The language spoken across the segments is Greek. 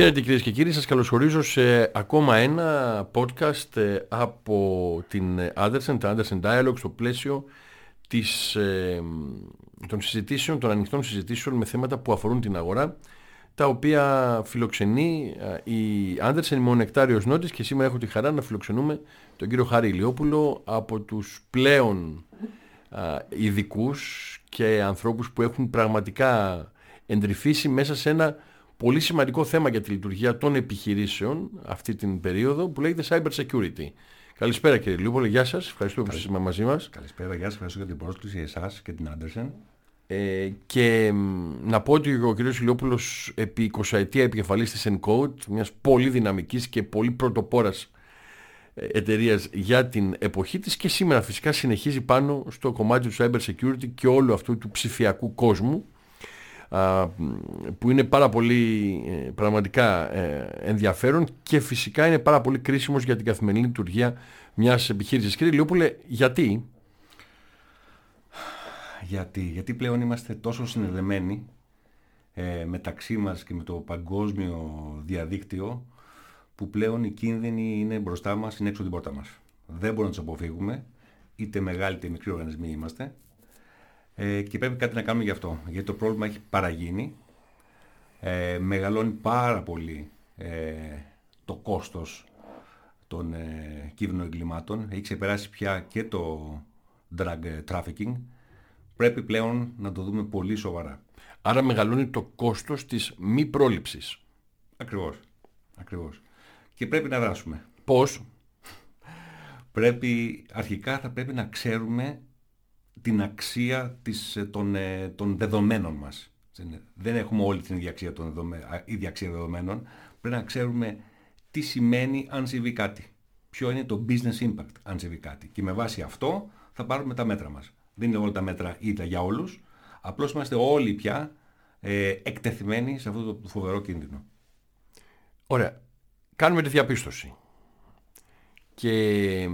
Χαίρετε κυρίες και κύριοι, σας καλωσορίζω σε ακόμα ένα podcast ε, από την Anderson, τα Anderson Dialogue, στο πλαίσιο της, ε, των συζητήσεων, των ανοιχτών συζητήσεων με θέματα που αφορούν την αγορά, τα οποία φιλοξενεί ε, η Anderson, η Μονεκτάριος Νότης και σήμερα έχω τη χαρά να φιλοξενούμε τον κύριο Χάρη Ηλιόπουλο από τους πλέον ειδικούς και ανθρώπους που έχουν πραγματικά εντρυφήσει μέσα σε ένα πολύ σημαντικό θέμα για τη λειτουργία των επιχειρήσεων αυτή την περίοδο που λέγεται Cyber Security. Καλησπέρα κύριε Λιούπολε, γεια σας, ευχαριστώ που είστε μαζί μας. Καλησπέρα, γεια σας, ευχαριστώ για την πρόσκληση εσάς και την Άντερσεν. Ε, και να πω ότι ο κύριος Ηλιόπουλος επί 20 ετία επικεφαλής της Encode, μιας πολύ δυναμικής και πολύ πρωτοπόρας ε, εταιρείας για την εποχή της και σήμερα φυσικά συνεχίζει πάνω στο κομμάτι του cyber security και όλου αυτού του ψηφιακού κόσμου που είναι πάρα πολύ ε, πραγματικά ε, ενδιαφέρον και φυσικά είναι πάρα πολύ κρίσιμος για την καθημερινή λειτουργία μιας επιχείρησης. Κύριε Λιόπουλε, γιατί; Γιατί, γιατί πλέον είμαστε τόσο συνδεδεμένοι ε, μεταξύ μας και με το παγκόσμιο διαδίκτυο που πλέον οι κίνδυνοι είναι μπροστά μας, είναι έξω την πόρτα μας. Δεν μπορούμε να τους αποφύγουμε, είτε μεγάλοι είτε μικροί οργανισμοί είμαστε ε, και πρέπει κάτι να κάνουμε γι' αυτό. Γιατί το πρόβλημα έχει παραγίνει, ε, μεγαλώνει πάρα πολύ ε, το κόστος των ε, κύβινων εγκλημάτων, έχει ξεπεράσει πια και το drug trafficking, πρέπει πλέον να το δούμε πολύ σοβαρά. Άρα μεγαλώνει το κόστος της μη πρόληψης. Ακριβώς. Ακριβώς. Και πρέπει να δράσουμε. Πώς; Πρέπει, αρχικά θα πρέπει να ξέρουμε την αξία της, ε, των, ε, των δεδομένων μας. Δεν έχουμε όλη την ίδια αξία, των δεδομένων, ίδια αξία δεδομένων. Πρέπει να ξέρουμε τι σημαίνει αν συμβεί κάτι. Ποιο είναι το business impact αν συμβεί κάτι. Και με βάση αυτό θα πάρουμε τα μέτρα μας. Δεν είναι όλα τα μέτρα ίδια για όλους. Απλώς είμαστε όλοι πια ε, εκτεθειμένοι σε αυτό το φοβερό κίνδυνο. Ωραία. Κάνουμε τη διαπίστωση. Και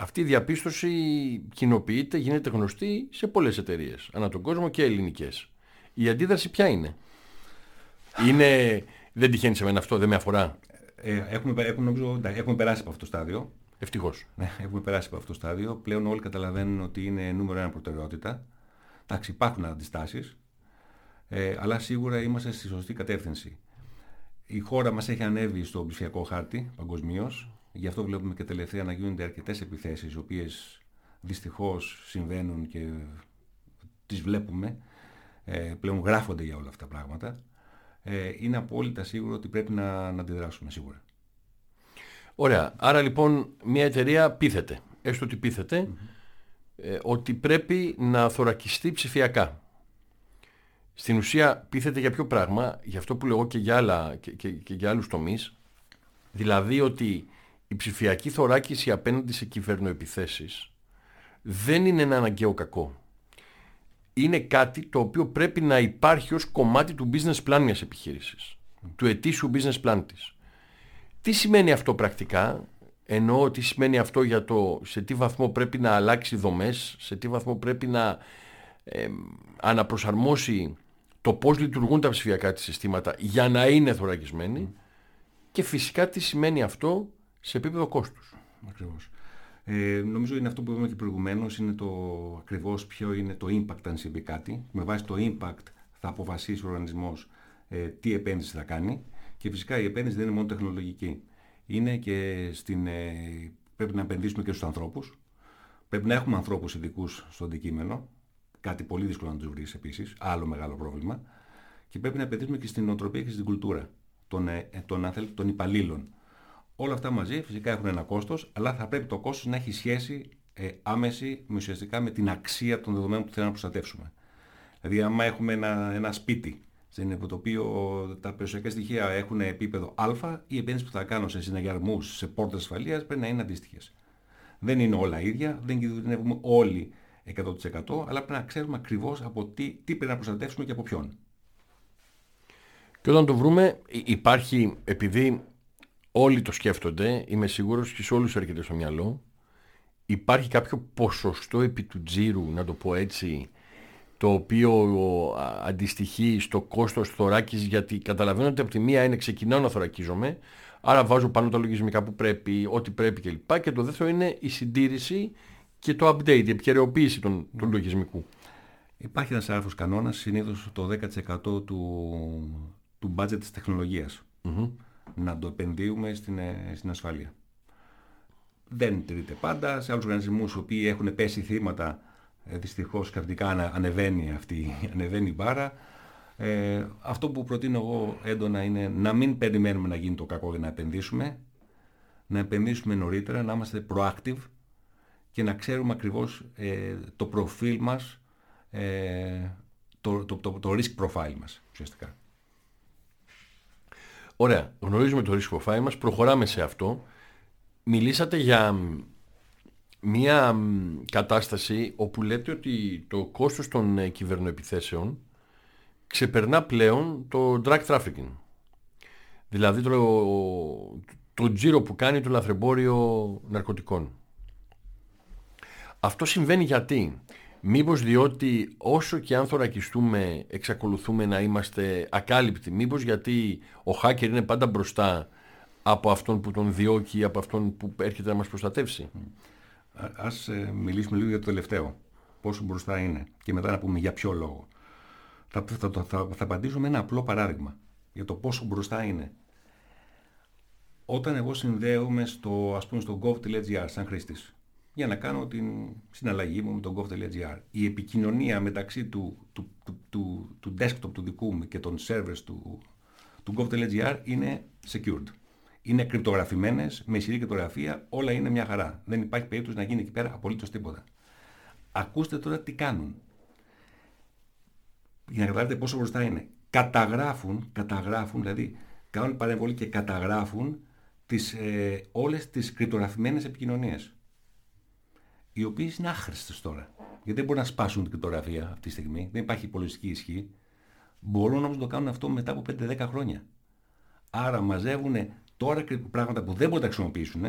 αυτή η διαπίστωση κοινοποιείται, γίνεται γνωστή σε πολλές εταιρείες, ανά τον κόσμο και ελληνικές. Η αντίδραση ποια είναι; Είναι, δεν τυχαίνει σε μένα αυτό, δεν με αφορά; Ε, έχουμε, έχουμε, νομίζω, έχουμε περάσει από αυτό το στάδιο. Ευτυχώς. Ναι, έχουμε περάσει από αυτό το στάδιο. Πλέον όλοι καταλαβαίνουν ότι είναι νούμερο ένα προτεραιότητα. Εντάξει, υπάρχουν αντιστάσεις, ε, αλλά σίγουρα είμαστε στη σωστή κατεύθυνση. Η χώρα μας έχει ανέβει στο ψηφιακό χάρτη παγκοσμίως. Γι' αυτό βλέπουμε και τελευταία να γίνονται αρκετές επιθέσεις, οι οποίες δυστυχώς συμβαίνουν και τις βλέπουμε. Ε, πλέον γράφονται για όλα αυτά τα πράγματα. Ε, είναι απόλυτα σίγουρο ότι πρέπει να, να αντιδράσουμε σίγουρα. Ωραία. Άρα λοιπόν μια εταιρεία πείθεται, έστω ότι πείθεται, ε, ότι πρέπει να θωρακιστεί ψηφιακά. Στην ουσία πείθεται για ποιο πράγμα, για αυτό που λέω και για, άλλα, και, και, και για άλλους τομείς, δηλαδή ότι η ψηφιακή θωράκιση απέναντι σε κυβερνοεπιθέσεις δεν είναι ένα αναγκαίο κακό. Είναι κάτι το οποίο πρέπει να υπάρχει ως κομμάτι του business plan μιας επιχείρησης. Του ετήσιου business plan της. Τι σημαίνει αυτό πρακτικά, εννοώ τι σημαίνει αυτό για το σε τι βαθμό πρέπει να αλλάξει δομές, σε τι βαθμό πρέπει να ε, αναπροσαρμόσει το πώς λειτουργούν τα ψηφιακά της συστήματα για να είναι θωρακισμένοι και φυσικά τι σημαίνει αυτό σε επίπεδο κόστους. Ακριβώς. Ε, νομίζω είναι αυτό που είπαμε και προηγουμένως, είναι το ακριβώς ποιο είναι το impact αν συμβεί κάτι. Με βάση το impact θα αποφασίσει ο οργανισμός ε, τι επένδυση θα κάνει. Και φυσικά η επένδυση δεν είναι μόνο τεχνολογική. Είναι και στην. Ε, πρέπει να επενδύσουμε και στους ανθρώπους. Πρέπει να έχουμε ανθρώπους ειδικούς στο αντικείμενο. Κάτι πολύ δύσκολο να τους βρεις επίσης. Άλλο μεγάλο πρόβλημα. Και πρέπει να επενδύσουμε και στην οτροπία και στην κουλτούρα των, ε, των, των υπαλλήλων Όλα αυτά μαζί φυσικά έχουν ένα κόστος, αλλά θα πρέπει το κόστος να έχει σχέση ε, άμεση με ουσιαστικά με την αξία των δεδομένων που θέλουμε να προστατεύσουμε. Δηλαδή, άμα έχουμε ένα, ένα σπίτι από το οποίο τα περιουσιακά στοιχεία έχουν επίπεδο Α, οι επένδυσεις που θα κάνω σε συναγερμούς, σε πόρτες ασφαλείας πρέπει να είναι αντίστοιχες. Δεν είναι όλα ίδια, δεν κινδυνεύουμε όλοι 100%, αλλά πρέπει να ξέρουμε ακριβώς από τι, τι πρέπει να προστατεύσουμε και από ποιον. Και όταν το βρούμε, υπάρχει, επειδή όλοι το σκέφτονται, είμαι σίγουρος και σε όλους έρχεται στο μυαλό, υπάρχει κάποιο ποσοστό επί του τζίρου, να το πω έτσι, το οποίο αντιστοιχεί στο κόστος θωράκισης γιατί καταλαβαίνω ότι από τη μία είναι ξεκινάω να θωρακίζομαι άρα βάζω πάνω τα λογισμικά που πρέπει, ό,τι πρέπει κλπ. Και το δεύτερο είναι η συντήρηση και το update, η επικαιροποίηση του λογισμικού. Υπάρχει ένας άρθρος κανόνας, συνήθως το 10% του, του budget της τεχνολογίας. Να το επενδύουμε στην, ε, στην ασφάλεια. Δεν τηρείται πάντα. Σε άλλους οργανισμούς οι οποίοι έχουν πέσει θύματα, ε, δυστυχώς καυτικά ανεβαίνει αυτή ανεβαίνει η μπάρα. Ε, αυτό που προτείνω εγώ έντονα είναι να μην περιμένουμε να γίνει το κακό για να επενδύσουμε. Να επενδύσουμε νωρίτερα, να είμαστε proactive και να ξέρουμε ακριβώς ε, το προφίλ μας ε, το, το, το, το risk profile μας ουσιαστικά. Ωραία, γνωρίζουμε το risk profile μας, προχωράμε σε αυτό. Μιλήσατε για μια κατάσταση όπου λέτε ότι το κόστος των ε, κυβερνοεπιθέσεων ξεπερνά πλέον το drug trafficking. Δηλαδή το, το τζίρο που κάνει το λαθρεμπόριο ναρκωτικών. Αυτό συμβαίνει γιατί; Μήπως διότι όσο και αν θωρακιστούμε εξακολουθούμε να είμαστε ακάλυπτοι. Μήπως γιατί ο hacker είναι πάντα μπροστά από αυτόν που τον διώκει, από αυτόν που έρχεται να μας προστατεύσει; Ας ε, μιλήσουμε λίγο για το τελευταίο. Πόσο μπροστά είναι και μετά να πούμε για ποιο λόγο. Θα, θα, θα, θα, θα απαντήσω με ένα απλό παράδειγμα για το πόσο μπροστά είναι. Όταν εγώ συνδέομαι στο, ας πούμε, στο gov.gr σαν χρήστης για να κάνω την συναλλαγή μου με τον gov.gr. Η επικοινωνία μεταξύ του, του, του, του, desktop του δικού μου και των servers του, του gov.gr είναι secured. Είναι κρυπτογραφημένες, με ισχυρή κρυπτογραφία, όλα είναι μια χαρά. Δεν υπάρχει περίπτωση να γίνει εκεί πέρα απολύτως τίποτα. Ακούστε τώρα τι κάνουν. Για να καταλάβετε πόσο μπροστά είναι. Καταγράφουν, καταγράφουν, δηλαδή κάνουν παρεμβολή και καταγράφουν τις, ε, όλες τις κρυπτογραφημένες επικοινωνίες οι οποίες είναι άχρηστες τώρα. Γιατί δεν μπορούν να σπάσουν την κρυπτογραφία αυτή τη στιγμή. Δεν υπάρχει υπολογιστική ισχύ. Μπορούν όμως να το κάνουν αυτό μετά από 5-10 χρόνια. Άρα μαζεύουν τώρα πράγματα που δεν μπορούν να τα χρησιμοποιήσουν,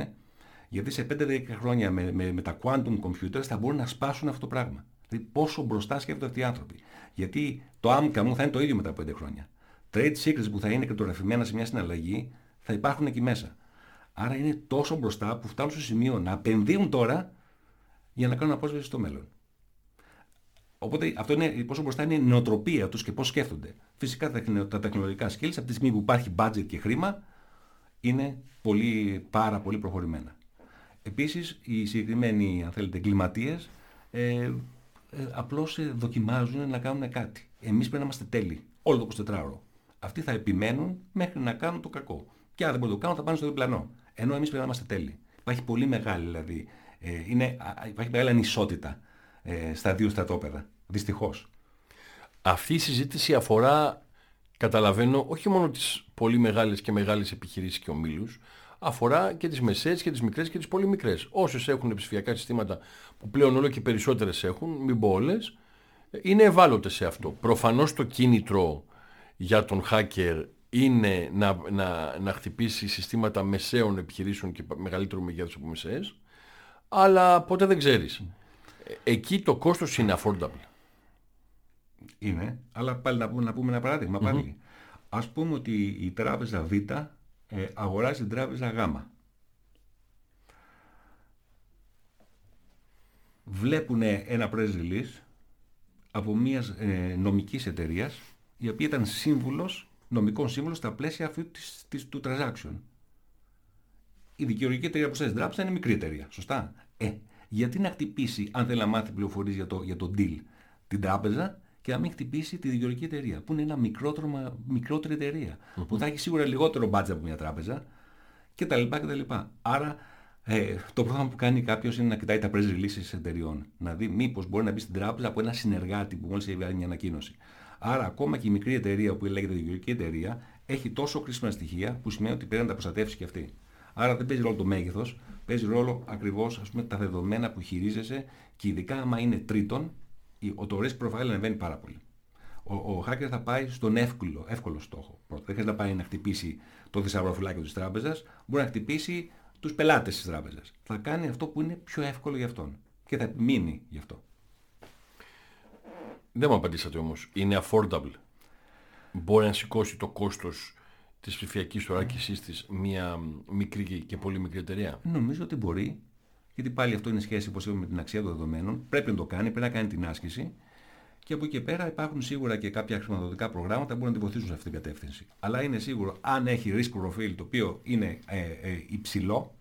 γιατί σε 5-10 χρόνια με, με, με, τα quantum computers θα μπορούν να σπάσουν αυτό το πράγμα. Δηλαδή πόσο μπροστά σκέφτονται αυτοί οι άνθρωποι. Γιατί το άμκα μου θα είναι το ίδιο μετά από 5 χρόνια. Trade secrets που θα είναι κρυπτογραφημένα σε μια συναλλαγή θα υπάρχουν εκεί μέσα. Άρα είναι τόσο μπροστά που φτάνουν στο σημείο να επενδύουν τώρα για να κάνουν απόσβεση στο μέλλον. Οπότε αυτό είναι πόσο μπροστά είναι η νοοτροπία τους και πώς σκέφτονται. Φυσικά τα τεχνολογικά skills από τη στιγμή που υπάρχει budget και χρήμα είναι πολύ, πάρα πολύ προχωρημένα. Επίσης, οι συγκεκριμένοι αν θέλετε, εγκληματίες ε, ε, απλώς ε, δοκιμάζουν να κάνουν κάτι. Εμείς πρέπει να είμαστε τέλειοι όλο το 24ωρο. Αυτοί θα επιμένουν μέχρι να κάνουν το κακό. Και αν δεν μπορούν να το κάνουν, θα πάνε στο διπλανό. Ενώ εμείς πρέπει να είμαστε τέλειοι. Υπάρχει πολύ μεγάλη δηλαδή ε, είναι, υπάρχει μεγάλη ανισότητα ε, στα δύο στρατόπεδα. Δυστυχώς. Αυτή η συζήτηση αφορά, καταλαβαίνω, όχι μόνο τις πολύ μεγάλες και μεγάλες επιχειρήσεις και ομίλους, αφορά και τις μεσαίες και τις μικρές και τις πολύ μικρές. Όσες έχουν ψηφιακά συστήματα που πλέον όλο και περισσότερες έχουν, μην πω όλες, είναι ευάλωτες σε αυτό. Προφανώς το κίνητρο για τον hacker είναι να, να, να χτυπήσει συστήματα μεσαίων επιχειρήσεων και μεγαλύτερου μεγέθους από μεσαίες αλλά ποτέ δεν ξέρεις. Εκεί το κόστος είναι affordable. Είναι, αλλά πάλι να πούμε, να πούμε ένα παράδειγμα mm-hmm. πάλι. Ας πούμε ότι η τράπεζα Β ε, αγοράζει την τράπεζα Γ. Βλέπουν ένα press release από μιας ε, νομικής εταιρείας η οποία ήταν σύμβουλος, νομικών σύμβουλος στα πλαίσια αυτού της, της, του transaction η δικαιολογική εταιρεία που σας τράπεζα είναι μικρή εταιρεία. Σωστά; Ε, γιατί να χτυπήσει, αν θέλει να μάθει πληροφορίες για το, για το deal, την τράπεζα και να μην χτυπήσει τη δικαιολογική εταιρεία, που είναι ένα μικρότερο, μικρότερη εταιρεία, mm-hmm. που θα έχει σίγουρα λιγότερο μπάτζα από μια τράπεζα κτλ. κτλ. Άρα, ε, το πρώτο που κάνει κάποιος είναι να κοιτάει τα press releases εταιρεών. Να δει μήπως μπορεί να μπει στην τράπεζα από ένα συνεργάτη που μόλις έχει βγάλει μια ανακοίνωση. Άρα, ακόμα και η μικρή εταιρεία που λέγεται δικαιολογική εταιρεία έχει τόσο κρίσιμα στοιχεία που σημαίνει ότι πρέπει να τα προστατεύσει και αυτή. Άρα δεν παίζει ρόλο το μέγεθος, παίζει ρόλο ακριβώς τα δεδομένα που χειρίζεσαι και ειδικά άμα είναι τρίτον, το risk profile ανεβαίνει πάρα πολύ. Ο, ο hacker θα πάει στον εύκολο, εύκολο στόχο. Πρώτα. Δεν χρειάζεται να πάει να χτυπήσει το θησαυροφυλάκιο της τράπεζας, μπορεί να χτυπήσει τους πελάτες της τράπεζας. Θα κάνει αυτό που είναι πιο εύκολο για αυτόν και θα μείνει γι' αυτό. Δεν μου απαντήσατε όμως. Είναι affordable. Μπορεί να σηκώσει το κόστος της ψηφιακής θωράκισής της μια μικρή και πολύ μικρή εταιρεία; Νομίζω ότι μπορεί. Γιατί πάλι αυτό είναι σχέση, όπως είπαμε, με την αξία των δεδομένων. Πρέπει να το κάνει, πρέπει να κάνει την άσκηση. Και από εκεί και πέρα υπάρχουν σίγουρα και κάποια χρηματοδοτικά προγράμματα που μπορούν να τη βοηθήσουν σε αυτήν την κατεύθυνση. Αλλά είναι σίγουρο, αν έχει risk profile το οποίο είναι ε, ε, υψηλό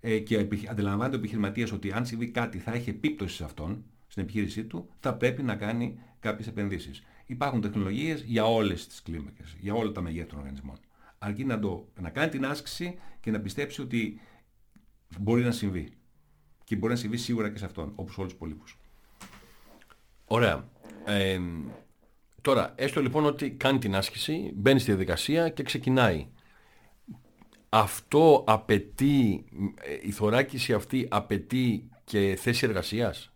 ε, και αντιλαμβάνεται ο επιχειρηματίας ότι αν συμβεί κάτι θα έχει επίπτωση σε αυτόν, στην επιχείρησή του, θα πρέπει να κάνει κάποιες επενδύσεις. Υπάρχουν τεχνολογίες για όλες τις κλίμακες, για όλα τα μεγέθη των οργανισμών. Αρκεί να, το, να κάνει την άσκηση και να πιστέψει ότι μπορεί να συμβεί. Και μπορεί να συμβεί σίγουρα και σε αυτόν, όπως όλους τους υπολείπους. Ωραία. Ε, τώρα, έστω λοιπόν ότι κάνει την άσκηση, μπαίνει στη διαδικασία και ξεκινάει. Αυτό απαιτεί, ε, η θωράκιση αυτή απαιτεί και θέση εργασίας;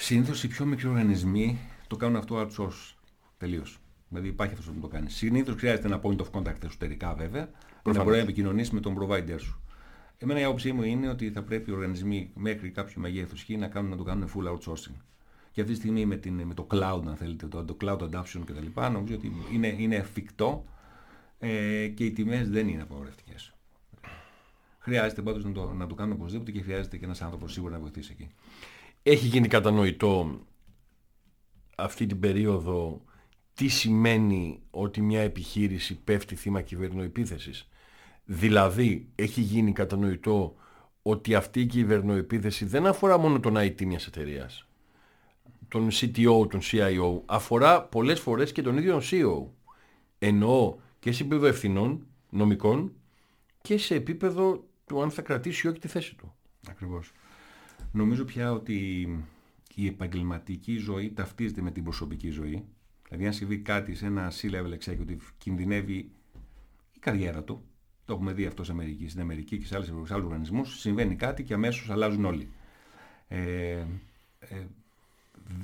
Συνήθως οι πιο μικροί οργανισμοί το κάνουν αυτό outsource. Τελείως. Δηλαδή υπάρχει αυτός που το κάνει. Συνήθως χρειάζεται ένα point of contact εσωτερικά βέβαια, για να μπορεί να επικοινωνήσει με τον provider σου. Εμένα η άποψή μου είναι ότι θα πρέπει οι οργανισμοί μέχρι κάποιο μεγέθους χ να, κάνουν, να το κάνουν full outsourcing. Και αυτή τη στιγμή με, την, με το cloud, αν θέλετε, το, το cloud adoption κτλ. Νομίζω ότι είναι, είναι εφικτό ε, και οι τιμές δεν είναι απαγορευτικές. Χρειάζεται πάντως να το, να το κάνουμε οπωσδήποτε και χρειάζεται και ένας άνθρωπος σίγουρα να βοηθήσει εκεί. Έχει γίνει κατανοητό αυτή την περίοδο τι σημαίνει ότι μια επιχείρηση πέφτει θύμα κυβερνοεπίθεσης. Δηλαδή, έχει γίνει κατανοητό ότι αυτή η κυβερνοεπίθεση δεν αφορά μόνο τον IT μιας εταιρείας, τον CTO, τον CIO, αφορά πολλές φορές και τον ίδιο τον CEO. Εννοώ και σε επίπεδο ευθυνών, νομικών και σε επίπεδο του αν θα κρατήσει ή όχι τη θέση του. Ακριβώς. Νομίζω πια ότι η επαγγελματική ζωή ταυτίζεται με την προσωπική ζωή. Δηλαδή αν συμβεί κάτι σε ένα C-level executive κινδυνεύει η καριέρα του. Το έχουμε δει αυτό στην Αμερική, στην Αμερική και σε άλλους, σε άλλους οργανισμούς. Συμβαίνει κάτι και αμέσως αλλάζουν όλοι. Ε, ε,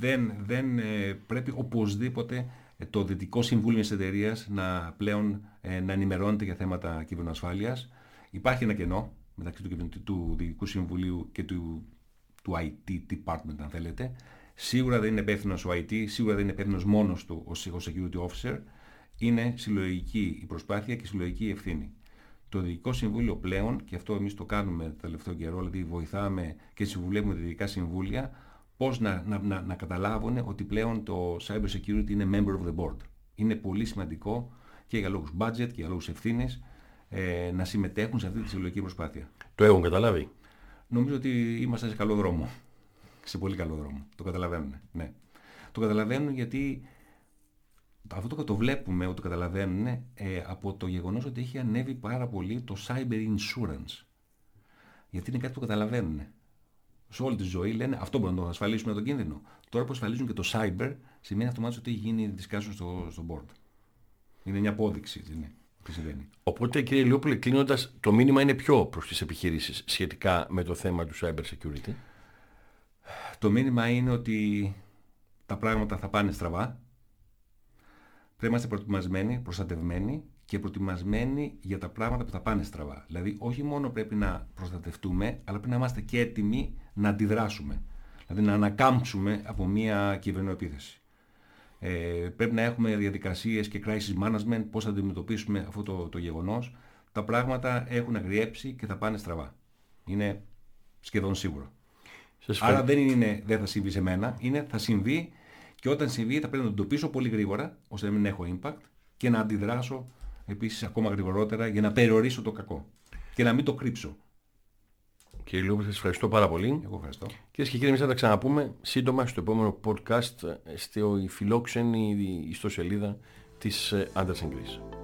δεν δεν ε, πρέπει οπωσδήποτε το Δυτικό Συμβούλιο της εταιρείας να πλέον ε, να ενημερώνεται για θέματα κυβερνοασφάλειας. Υπάρχει ένα κενό μεταξύ του, του Δυτικού Συμβουλίου και του του IT department αν θέλετε. Σίγουρα δεν είναι υπεύθυνος ο IT, σίγουρα δεν είναι υπεύθυνος μόνος του ο security officer. Είναι συλλογική η προσπάθεια και συλλογική η ευθύνη. Το Διοικητικό Συμβούλιο πλέον, και αυτό εμείς το κάνουμε το τελευταίο καιρό, δηλαδή βοηθάμε και συμβουλεύουμε τα διοικητικά συμβούλια, πώς να, να, να, να καταλάβουν ότι πλέον το cyber security είναι member of the board. Είναι πολύ σημαντικό και για λόγους budget και για λόγους ευθύνης ε, να συμμετέχουν σε αυτή τη συλλογική προσπάθεια. Το έχουν καταλάβει νομίζω ότι είμαστε σε καλό δρόμο. Σε πολύ καλό δρόμο. Το καταλαβαίνουν. Ναι. Το καταλαβαίνουν γιατί αυτό το, το βλέπουμε ότι το καταλαβαίνουν ε, από το γεγονός ότι έχει ανέβει πάρα πολύ το cyber insurance. Γιατί είναι κάτι που καταλαβαίνουν. Σε όλη τη ζωή λένε αυτό μπορούμε να το ασφαλίσουμε τον κίνδυνο. Τώρα που ασφαλίζουν και το cyber σημαίνει αυτομάτως ότι έχει γίνει discussion στο, στο board. Είναι μια απόδειξη. Είναι τι συμβαίνει. Οπότε κύριε Λιόπουλε, κλείνοντας, το μήνυμα είναι ποιο προς τις επιχειρήσεις σχετικά με το θέμα του cyber security; Το μήνυμα είναι ότι τα πράγματα θα πάνε στραβά. Πρέπει να είμαστε προετοιμασμένοι, προστατευμένοι και προετοιμασμένοι για τα πράγματα που θα πάνε στραβά. Δηλαδή, όχι μόνο πρέπει να προστατευτούμε, αλλά πρέπει να είμαστε και έτοιμοι να αντιδράσουμε. Δηλαδή, να ανακάμψουμε από μια κυβερνοεπίθεση. Ε, πρέπει να έχουμε διαδικασίες και crisis management, πώς θα αντιμετωπίσουμε αυτό το, το γεγονός. Τα πράγματα έχουν αγριέψει και θα πάνε στραβά. Είναι σχεδόν σίγουρο. Άρα δεν είναι δεν θα συμβεί σε μένα, είναι θα συμβεί και όταν συμβεί θα πρέπει να το εντοπίσω πολύ γρήγορα, ώστε να μην έχω impact και να αντιδράσω επίσης ακόμα γρηγορότερα για να περιορίσω το κακό και να μην το κρύψω. Κύριε Λούπη, σας ευχαριστώ πάρα πολύ. Εγώ ευχαριστώ. Κυρίες και κύριοι, εμείς θα τα ξαναπούμε σύντομα στο επόμενο podcast στη φιλόξενη ιστοσελίδα της Anderson Greece.